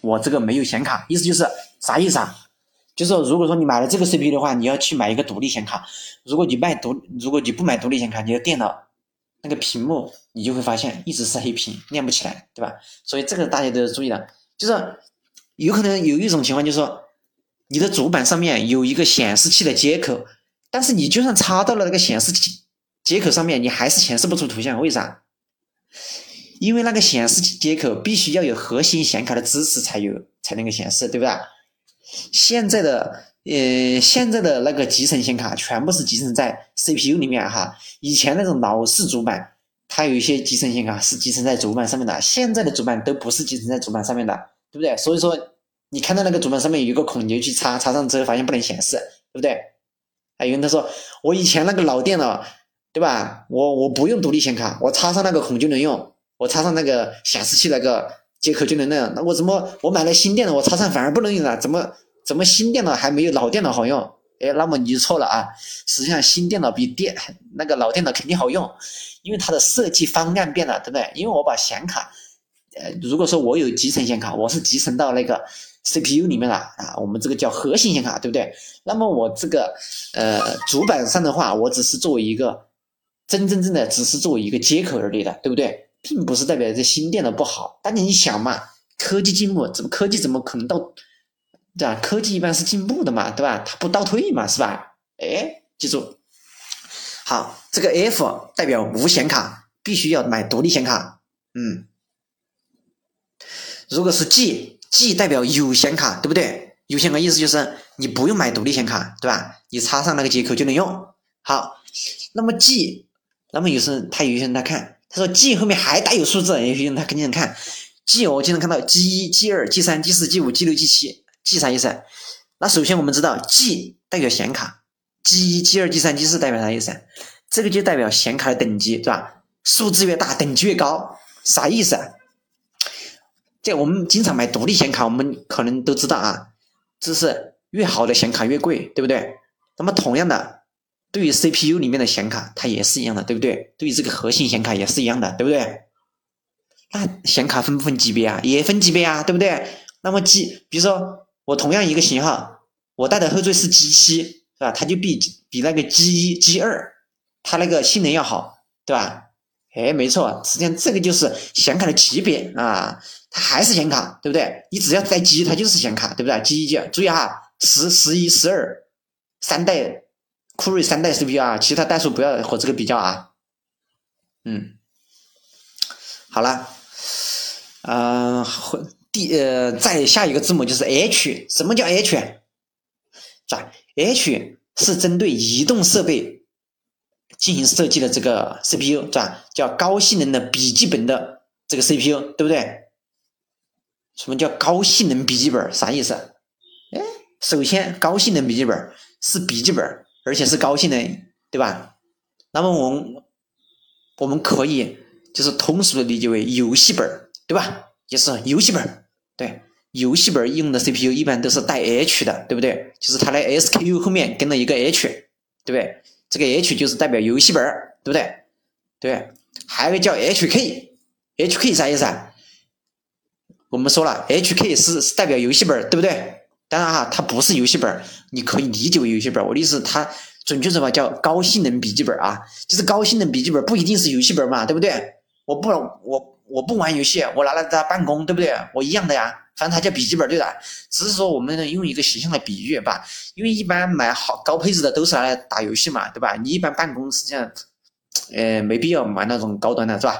我这个没有显卡，意思就是啥意思啊？就是说，如果说你买了这个 CPU 的话，你要去买一个独立显卡。如果你卖独，如果你不买独立显卡，你的电脑那个屏幕你就会发现一直是黑屏，亮不起来，对吧？所以这个大家都要注意的。就是有可能有一种情况，就是说你的主板上面有一个显示器的接口，但是你就算插到了那个显示器接口上面，你还是显示不出图像，为啥？因为那个显示器接口必须要有核心显卡的支持才有才能够显示，对不对？现在的呃，现在的那个集成显卡全部是集成在 CPU 里面哈。以前那种老式主板，它有一些集成显卡是集成在主板上面的，现在的主板都不是集成在主板上面的，对不对？所以说，你看到那个主板上面有一个孔，你就去插，插上之后发现不能显示，对不对？还有人他说，我以前那个老电脑，对吧？我我不用独立显卡，我插上那个孔就能用，我插上那个显示器那个。接口就能那样，那我怎么我买了新电脑，我插上反而不能用了？怎么怎么新电脑还没有老电脑好用？哎，那么你就错了啊！实际上新电脑比电那个老电脑肯定好用，因为它的设计方案变了，对不对？因为我把显卡，呃，如果说我有集成显卡，我是集成到那个 CPU 里面了啊，我们这个叫核心显卡，对不对？那么我这个呃主板上的话，我只是作为一个真真正正的只是作为一个接口而已的，对不对？并不是代表这新电脑不好，但你想嘛，科技进步，怎么科技怎么可能倒，对吧？科技一般是进步的嘛，对吧？它不倒退嘛，是吧？哎，记住，好，这个 F 代表无显卡，必须要买独立显卡。嗯，如果是 G，G 代表有显卡，对不对？有显卡意思就是你不用买独立显卡，对吧？你插上那个接口就能用。好，那么 G，那么有时他有些人他看。他说 G 后面还带有数字，有些人他肯定能看 G，我经常看到 G 一、G 二、G 三、G 四、G 五、G 六、G 七，G 啥意思？那首先我们知道 G 代表显卡，G 一、G 二、G 三、G 四代表啥意思？这个就代表显卡的等级，对吧？数字越大，等级越高，啥意思？这我们经常买独立显卡，我们可能都知道啊，这是越好的显卡越贵，对不对？那么同样的。对于 CPU 里面的显卡，它也是一样的，对不对？对于这个核心显卡也是一样的，对不对？那显卡分不分级别啊？也分级别啊，对不对？那么 G，比如说我同样一个型号，我带的后缀是 G 七，是吧？它就比比那个 G 一、G 二，它那个性能要好，对吧？哎，没错，实际上这个就是显卡的级别啊，它还是显卡，对不对？你只要带 G，它就是显卡，对不对？G 一、G，二注意哈，十、十一、十二三代。酷睿三代 CPU 啊，其他代数不要和这个比较啊。嗯，好了，嗯，第呃，再下一个字母就是 H，什么叫 H？是吧？H 是针对移动设备进行设计的这个 CPU，是吧？叫高性能的笔记本的这个 CPU，对不对？什么叫高性能笔记本？啥意思？哎，首先高性能笔记本是笔记本。而且是高性能，对吧？那么我们我们可以就是通俗的理解为游戏本对吧？就是游戏本对，游戏本用的 CPU 一般都是带 H 的，对不对？就是它的 SKU 后面跟了一个 H，对不对？这个 H 就是代表游戏本对不对？对，还有个叫 HK，HK 啥意思啊？我们说了，HK 是是代表游戏本对不对？当然哈，它不是游戏本你可以理解为游戏本我的意思，它准确说法叫高性能笔记本啊，就是高性能笔记本不一定是游戏本嘛，对不对？我不我我不玩游戏，我拿来在办公，对不对？我一样的呀，反正它叫笔记本对的，只是说我们用一个形象的比喻吧，因为一般买好高配置的都是拿来打游戏嘛，对吧？你一般办公实际上，呃，没必要买那种高端的，是吧？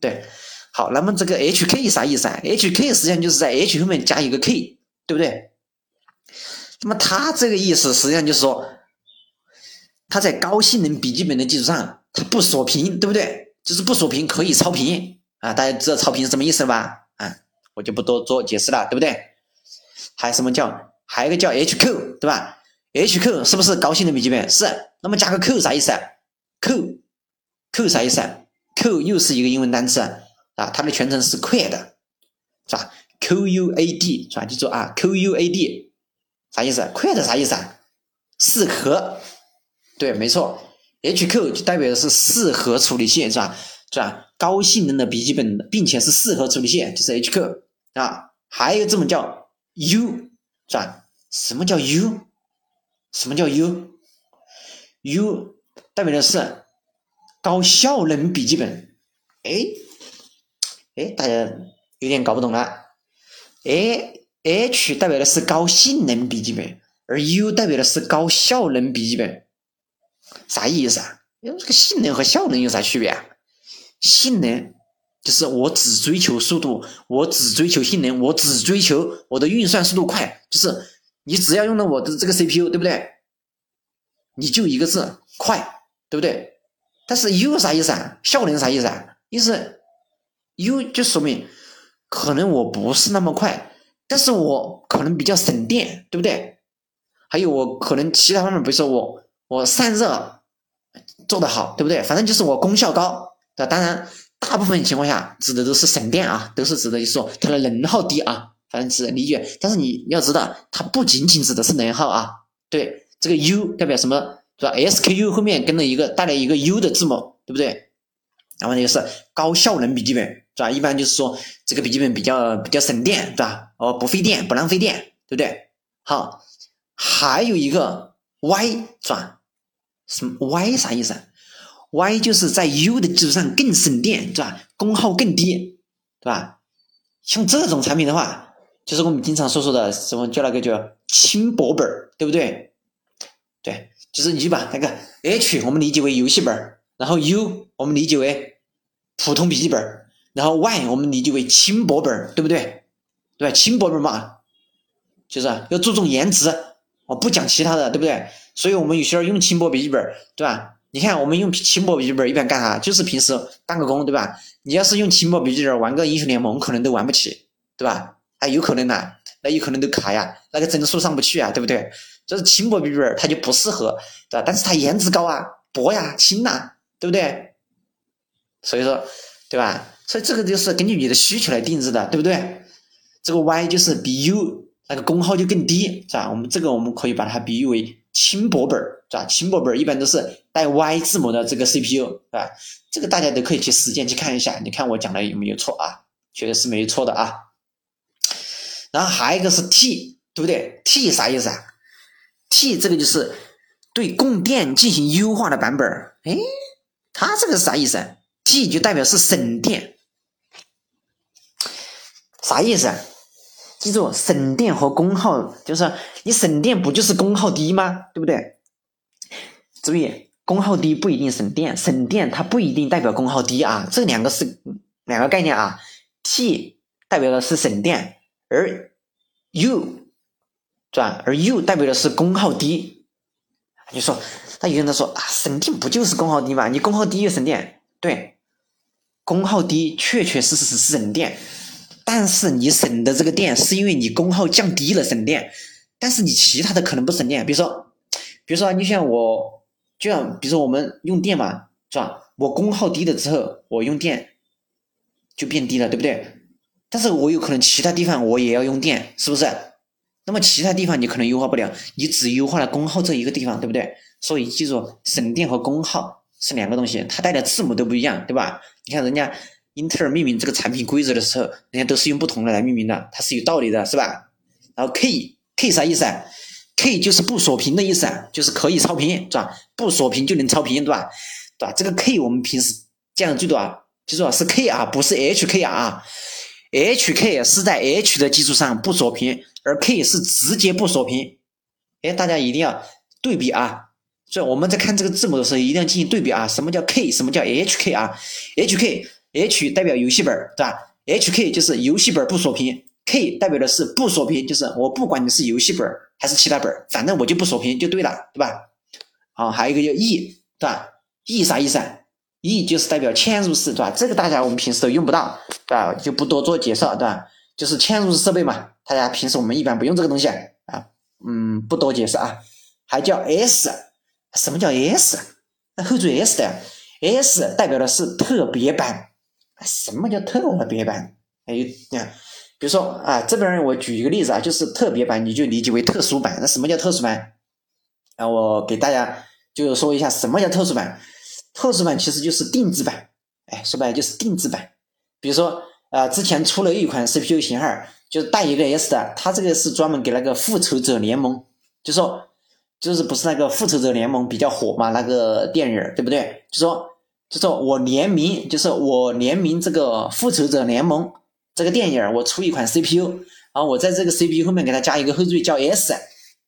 对，好，那么这个 HK 啥意思啊？HK 实际上就是在 H 后面加一个 K，对不对？那么它这个意思实际上就是说，它在高性能笔记本的基础上，它不锁屏，对不对？就是不锁屏可以超频啊！大家知道超频是什么意思吧？啊，我就不多做解释了，对不对？还有什么叫还有一个叫 HQ，对吧？HQ 是不是高性能笔记本？是。那么加个 Q 啥意思？Q，Q 啥意思？Q 又是一个英文单词啊，它的全称是 QUAD，是吧？QUAD 是吧？记住啊，QUAD。啥意思？快的啥意思啊？四核，对，没错，HQ 就代表的是四核处理器，是吧？是吧？高性能的笔记本，并且是四核处理器，就是 HQ 啊。还有这么叫 U，是吧？什么叫 U？什么叫 U？U 代表的是高效能笔记本。哎，哎，大家有点搞不懂了。哎 H 代表的是高性能笔记本，而 U 代表的是高效能笔记本。啥意思啊？因为这个性能和效能有啥区别啊？性能。就是我只追求速度，我只追求性能，我只追求我的运算速度快。就是你只要用了我的这个 CPU，对不对？你就一个字快，对不对？但是 U 啥意思啊？效能啥意思啊？意思 U 就说明可能我不是那么快，但是我可能比较省电，对不对？还有我可能其他方面，比如说我我散热做得好，对不对？反正就是我功效高，对吧？当然。大部分情况下指的都是省电啊，都是指的就是说它的能耗低啊，反正是理解。但是你要知道，它不仅仅指的是能耗啊。对，这个 U 代表什么？是吧？SKU 后面跟了一个带来一个 U 的字母，对不对？然后就是高效能笔记本，是吧？一般就是说这个笔记本比较比较省电，对吧？哦，不费电，不浪费电，对不对？好，还有一个 Y，转？什么 Y 啥意思啊？Y 就是在 U 的基础上更省电，对吧？功耗更低，对吧？像这种产品的话，就是我们经常说说的什么叫那个叫轻薄本对不对？对，就是你把那个 H 我们理解为游戏本然后 U 我们理解为普通笔记本然后 Y 我们理解为轻薄本对不对？对吧？轻薄本嘛，就是要注重颜值，我不讲其他的，对不对？所以我们有些人用轻薄笔记本对吧？你看，我们用轻薄笔记本一般干啥？就是平时办个工，对吧？你要是用轻薄笔记本玩个英雄联盟，可能都玩不起，对吧？哎，有可能呐，那有可能都卡呀，那个帧数上不去啊，对不对？就是轻薄笔记本它就不适合，对吧？但是它颜值高啊，薄呀，轻呐，对不对？所以说，对吧？所以这个就是根据你的需求来定制的，对不对？这个 Y 就是比 U 那个功耗就更低，是吧？我们这个我们可以把它比喻为。轻薄本是吧？轻薄本一般都是带 Y 字母的这个 CPU 是吧？这个大家都可以去实践去看一下，你看我讲的有没有错啊？绝对是没有错的啊。然后还有一个是 T，对不对？T 啥意思啊？T 这个就是对供电进行优化的版本。哎，它这个是啥意思？T 就代表是省电，啥意思？记住，省电和功耗就是你省电不就是功耗低吗？对不对？注意，功耗低不一定省电，省电它不一定代表功耗低啊，这两个是两个概念啊。T 代表的是省电，而 U 是吧？而 U 代表的是功耗低。你说，那有人说啊，省电不就是功耗低吗？你功耗低又省电，对，功耗低确确实实是省电。但是你省的这个电是因为你功耗降低了省电，但是你其他的可能不省电。比如说，比如说你像我，就像比如说我们用电嘛，是吧？我功耗低了之后，我用电就变低了，对不对？但是我有可能其他地方我也要用电，是不是？那么其他地方你可能优化不了，你只优化了功耗这一个地方，对不对？所以记住，省电和功耗是两个东西，它带的字母都不一样，对吧？你看人家。英特尔命名这个产品规则的时候，人家都是用不同的来命名的，它是有道理的，是吧？然后 K K 啥意思啊？K 就是不锁屏的意思啊，就是可以超频，是吧？不锁屏就能超频，对吧？对吧？这个 K 我们平时见的最多啊，记住啊，是 K 啊，不是 HK 啊。HK 是在 H 的基础上不锁屏，而 K 是直接不锁屏。哎，大家一定要对比啊！所以我们在看这个字母的时候，一定要进行对比啊！什么叫 K？什么叫 HK 啊？HK。H 代表游戏本对吧？HK 就是游戏本不锁屏，K 代表的是不锁屏，就是我不管你是游戏本还是其他本反正我就不锁屏就对了，对吧？好，还有一个叫 E，对吧？E 啥意思？E 就是代表嵌入式，对吧？这个大家我们平时都用不到，对吧？就不多做介绍，对吧？就是嵌入式设备嘛，大家平时我们一般不用这个东西啊，嗯，不多解释啊。还叫 S，什么叫 S？那后缀 S 的，S 代表的是特别版。什么叫特别版？还有啊，比如说啊，这边我举一个例子啊，就是特别版，你就理解为特殊版。那什么叫特殊版？啊，我给大家就说一下什么叫特殊版。特殊版其实就是定制版，哎，说白了就是定制版。比如说啊，之前出了一款 CPU 型号，就是带一个 S 的，它这个是专门给那个复仇者联盟，就说就是不是那个复仇者联盟比较火嘛，那个电影对不对？就说就说我联名，就是我联名这个复仇者联盟这个电影，我出一款 CPU，然后我在这个 CPU 后面给它加一个后缀叫 S，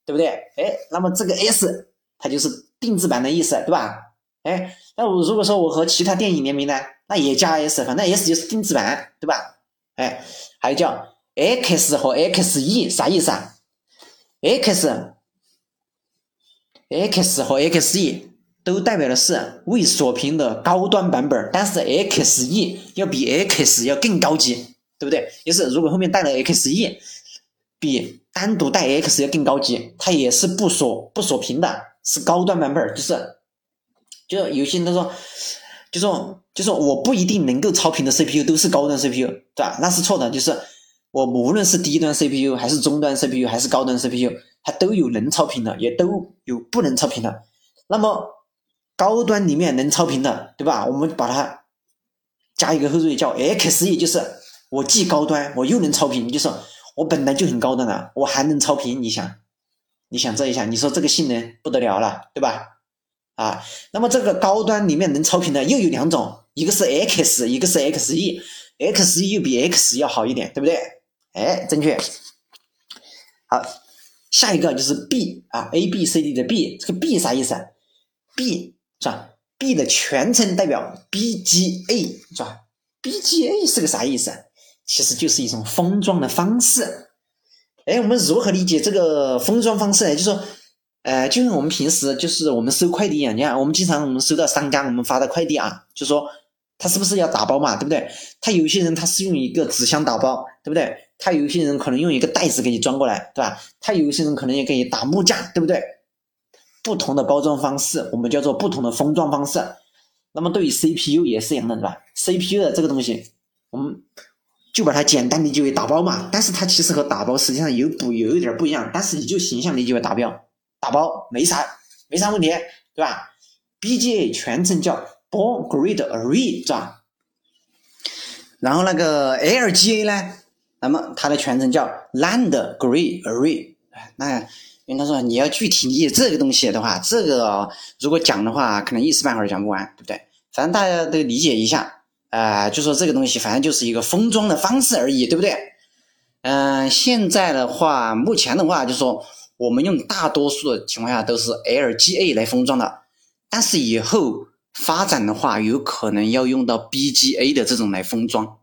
对不对？哎，那么这个 S 它就是定制版的意思，对吧？哎，那我如果说我和其他电影联名呢，那也加 S，反正 S 就是定制版，对吧？哎，还有叫 X 和 XE 啥意思啊？X X 和 XE 都代表的是未锁屏的高端版本，但是 XE 要比 X 要更高级，对不对？就是如果后面带了 XE，比单独带 X 要更高级，它也是不锁不锁屏的，是高端版本，就是。就有些人他说，就说就说我不一定能够超频的 CPU 都是高端 CPU，对吧？那是错的。就是我无论是低端 CPU 还是中端 CPU 还是高端 CPU，它都有能超频的，也都有不能超频的。那么高端里面能超频的，对吧？我们把它加一个后缀叫 XE，就是我既高端我又能超频，就是我本来就很高端了，我还能超频。你想，你想这一下，你说这个性能不得了了，对吧？啊，那么这个高端里面能超频的又有两种，一个是 X，一个是 XE，XE 又比 X 要好一点，对不对？哎，正确。好，下一个就是 B 啊，A B C D 的 B，这个 B 啥意思？B 是吧？B 的全称代表 BGA 是吧？BGA 是个啥意思？其实就是一种封装的方式。哎，我们如何理解这个封装方式呢？就是说。呃，就像我们平时就是我们收快递一样，你看我们经常我们收到商家我们发的快递啊，就说他是不是要打包嘛，对不对？他有些人他是用一个纸箱打包，对不对？他有些人可能用一个袋子给你装过来，对吧？他有些人可能也给你打木架，对不对？不同的包装方式，我们叫做不同的封装方式。那么对于 CPU 也是一样的，对吧？CPU 的这个东西，我们就把它简单理解为打包嘛，但是它其实和打包实际上有不有一点不一样，但是你就形象理解为打标。打包没啥，没啥问题，对吧？BGA 全称叫 Ball Grid Array，是吧？然后那个 LGA 呢，那么它的全称叫 Land Grid Array。那因为他说你要具体理解这个东西的话，这个如果讲的话，可能一时半会儿讲不完，对不对？反正大家都理解一下，啊，就说这个东西反正就是一个封装的方式而已，对不对？嗯，现在的话，目前的话就说。我们用大多数的情况下都是 LGA 来封装的，但是以后发展的话，有可能要用到 BGA 的这种来封装。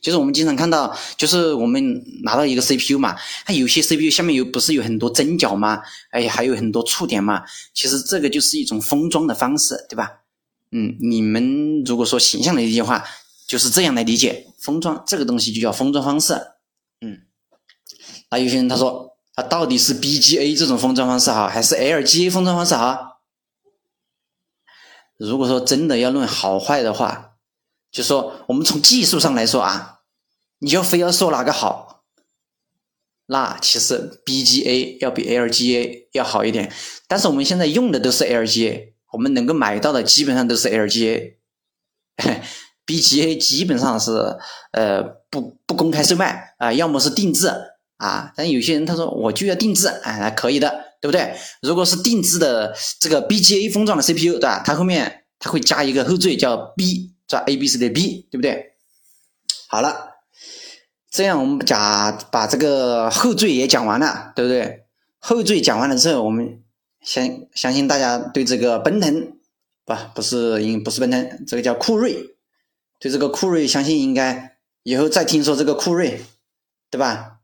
就是我们经常看到，就是我们拿到一个 CPU 嘛，它有些 CPU 下面有不是有很多针脚吗？哎，还有很多触点嘛。其实这个就是一种封装的方式，对吧？嗯，你们如果说形象的理解话，就是这样来理解封装这个东西就叫封装方式。嗯，那有些人他说。他到底是 BGA 这种封装方式好，还是 LGA 封装方式好？如果说真的要论好坏的话，就说我们从技术上来说啊，你就非要说哪个好，那其实 BGA 要比 LGA 要好一点。但是我们现在用的都是 LGA，我们能够买到的基本上都是 LGA，BGA 基本上是呃不不公开售卖啊，要么是定制。啊，但有些人他说我就要定制，哎，可以的，对不对？如果是定制的这个 BGA 封装的 CPU，对吧？它后面它会加一个后缀叫 B，是吧？A B C 的 B，对不对？好了，这样我们讲把这个后缀也讲完了，对不对？后缀讲完了之后，我们相相信大家对这个奔腾不不是应不是奔腾，这个叫酷睿，对这个酷睿相信应该以后再听说这个酷睿，对吧？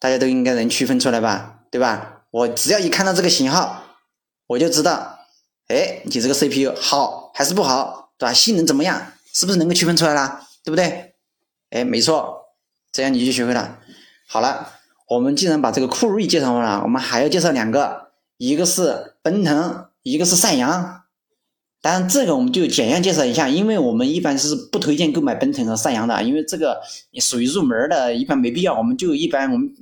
大家都应该能区分出来吧，对吧？我只要一看到这个型号，我就知道，哎，你这个 CPU 好还是不好，对吧？性能怎么样？是不是能够区分出来了？对不对？哎，没错，这样你就学会了。好了，我们既然把这个酷睿介绍完了，我们还要介绍两个，一个是奔腾，一个是赛扬。当然，这个我们就简要介绍一下，因为我们一般是不推荐购买奔腾和赛扬的，因为这个属于入门的，一般没必要。我们就一般我们。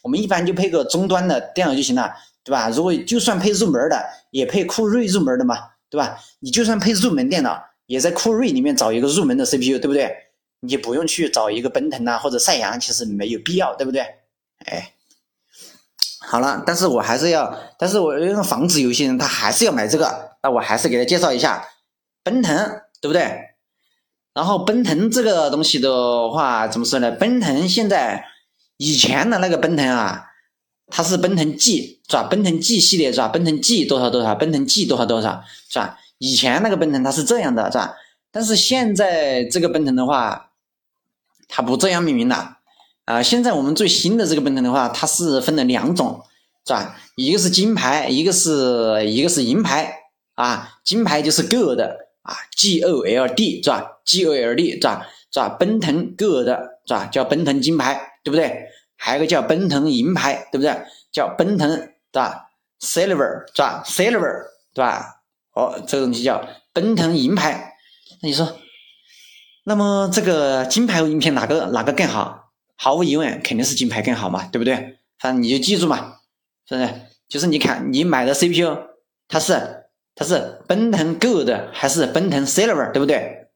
我们一般就配个中端的电脑就行了，对吧？如果就算配入门的，也配酷睿入门的嘛，对吧？你就算配入门电脑，也在酷睿里面找一个入门的 CPU，对不对？你不用去找一个奔腾啊或者赛扬，其实没有必要，对不对？哎，好了，但是我还是要，但是我因为防止有些人他还是要买这个，那我还是给他介绍一下奔腾，对不对？然后奔腾这个东西的话，怎么说呢？奔腾现在以前的那个奔腾啊，它是奔腾 G 是吧？奔腾 G 系列是吧？奔腾 G 多少多少？奔腾 G 多少多少是吧？以前那个奔腾它是这样的，是吧？但是现在这个奔腾的话，它不这样命名了啊！现在我们最新的这个奔腾的话，它是分了两种，是吧？一个是金牌，一个是一个是银牌啊。金牌就是 Gold 啊，G O L D 是吧？G O L D 是吧？是吧？奔腾 Gold 是吧？叫奔腾金牌，对不对？还有个叫奔腾银牌，对不对？叫奔腾是吧？Silver 是吧？Silver 对吧？哦，这个东西叫奔腾银牌。那你说，那么这个金牌和银牌哪个哪个更好？毫无疑问，肯定是金牌更好嘛，对不对？反正你就记住嘛，是不是？就是你看你买的 CPU，它是它是奔腾 Gold 还是奔腾 Silver，对不对？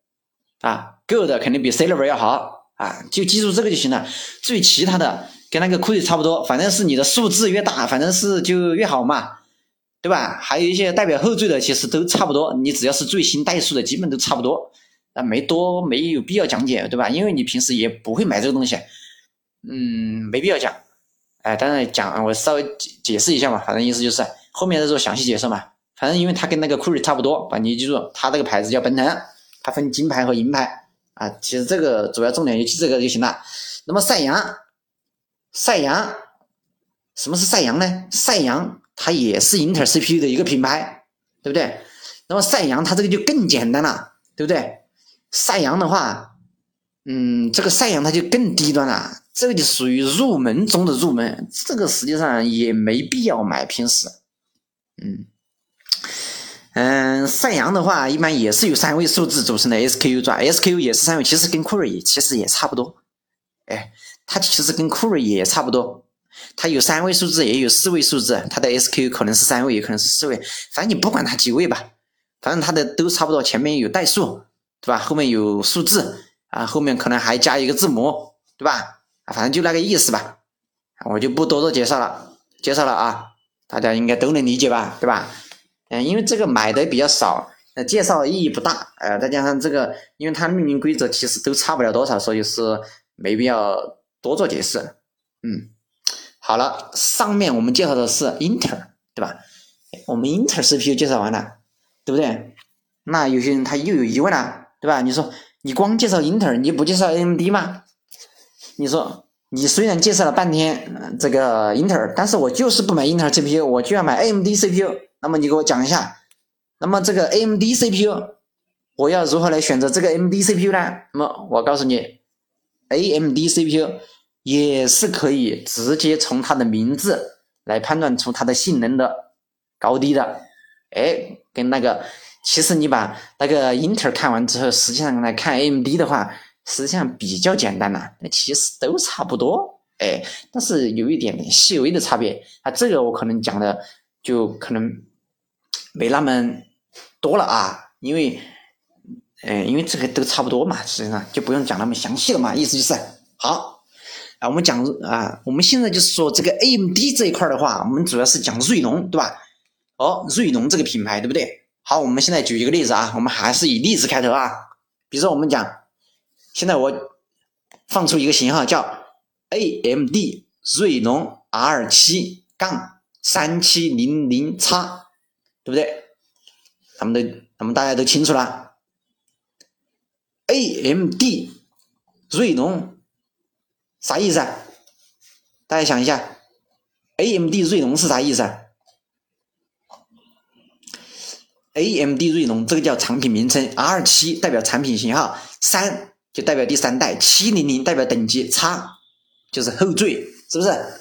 啊，Gold 肯定比 Silver 要好啊，就记住这个就行了。至于其他的，跟那个库里差不多，反正是你的数字越大，反正是就越好嘛，对吧？还有一些代表后缀的，其实都差不多。你只要是最新代数的，基本都差不多。啊，没多没有必要讲解，对吧？因为你平时也不会买这个东西，嗯，没必要讲。哎，当然讲，我稍微解解释一下嘛，反正意思就是后面的时候详细解释嘛。反正因为它跟那个库里差不多，把你记住，它这个牌子叫奔腾。它分金牌和银牌啊，其实这个主要重点就记这个就行了。那么赛扬，赛扬，什么是赛扬呢？赛扬它也是英特尔 CPU 的一个品牌，对不对？那么赛扬它这个就更简单了，对不对？赛扬的话，嗯，这个赛扬它就更低端了，这个就属于入门中的入门，这个实际上也没必要买，平时，嗯。嗯，赛扬的话，一般也是由三位数字组成的 SKU 转 SKU 也是三位，其实跟酷睿也其实也差不多。哎，它其实跟酷睿也差不多，它有三位数字，也有四位数字，它的 SKU 可能是三位，也可能是四位，反正你不管它几位吧，反正它的都差不多，前面有代数，对吧？后面有数字啊，后面可能还加一个字母，对吧？啊，反正就那个意思吧，我就不多做介绍了，介绍了啊，大家应该都能理解吧，对吧？嗯，因为这个买的比较少，呃，介绍意义不大，呃，再加上这个，因为它命名规则其实都差不了多少，所以是没必要多做解释。嗯，好了，上面我们介绍的是英特尔，对吧？我们英特尔 CPU 介绍完了，对不对？那有些人他又有疑问了，对吧？你说你光介绍英特尔，你不介绍 AMD 吗？你说你虽然介绍了半天这个英特尔，但是我就是不买英特尔 CPU，我就要买 AMD CPU。那么你给我讲一下，那么这个 AMD CPU 我要如何来选择这个 AMD CPU 呢？那么我告诉你，AMD CPU 也是可以直接从它的名字来判断出它的性能的高低的。哎，跟那个其实你把那个英特尔看完之后，实际上来看 AMD 的话，实际上比较简单了，那其实都差不多。哎，但是有一点点细微的差别啊，这个我可能讲的就可能。没那么多了啊，因为，嗯，因为这个都差不多嘛，实际上就不用讲那么详细了嘛，意思就是好啊。我们讲啊，我们现在就是说这个 AMD 这一块的话，我们主要是讲锐龙，对吧？哦，锐龙这个品牌，对不对？好，我们现在举一个例子啊，我们还是以例子开头啊。比如说我们讲，现在我放出一个型号叫 AMD 锐龙 R 七杠三七零零叉。对不对？咱们都，咱们大家都清楚了。A M D 锐龙啥意思啊？大家想一下，A M D 锐龙是啥意思？A M D 锐龙这个叫产品名称，R 七代表产品型号，三就代表第三代，七零零代表等级，叉就是后缀，是不是？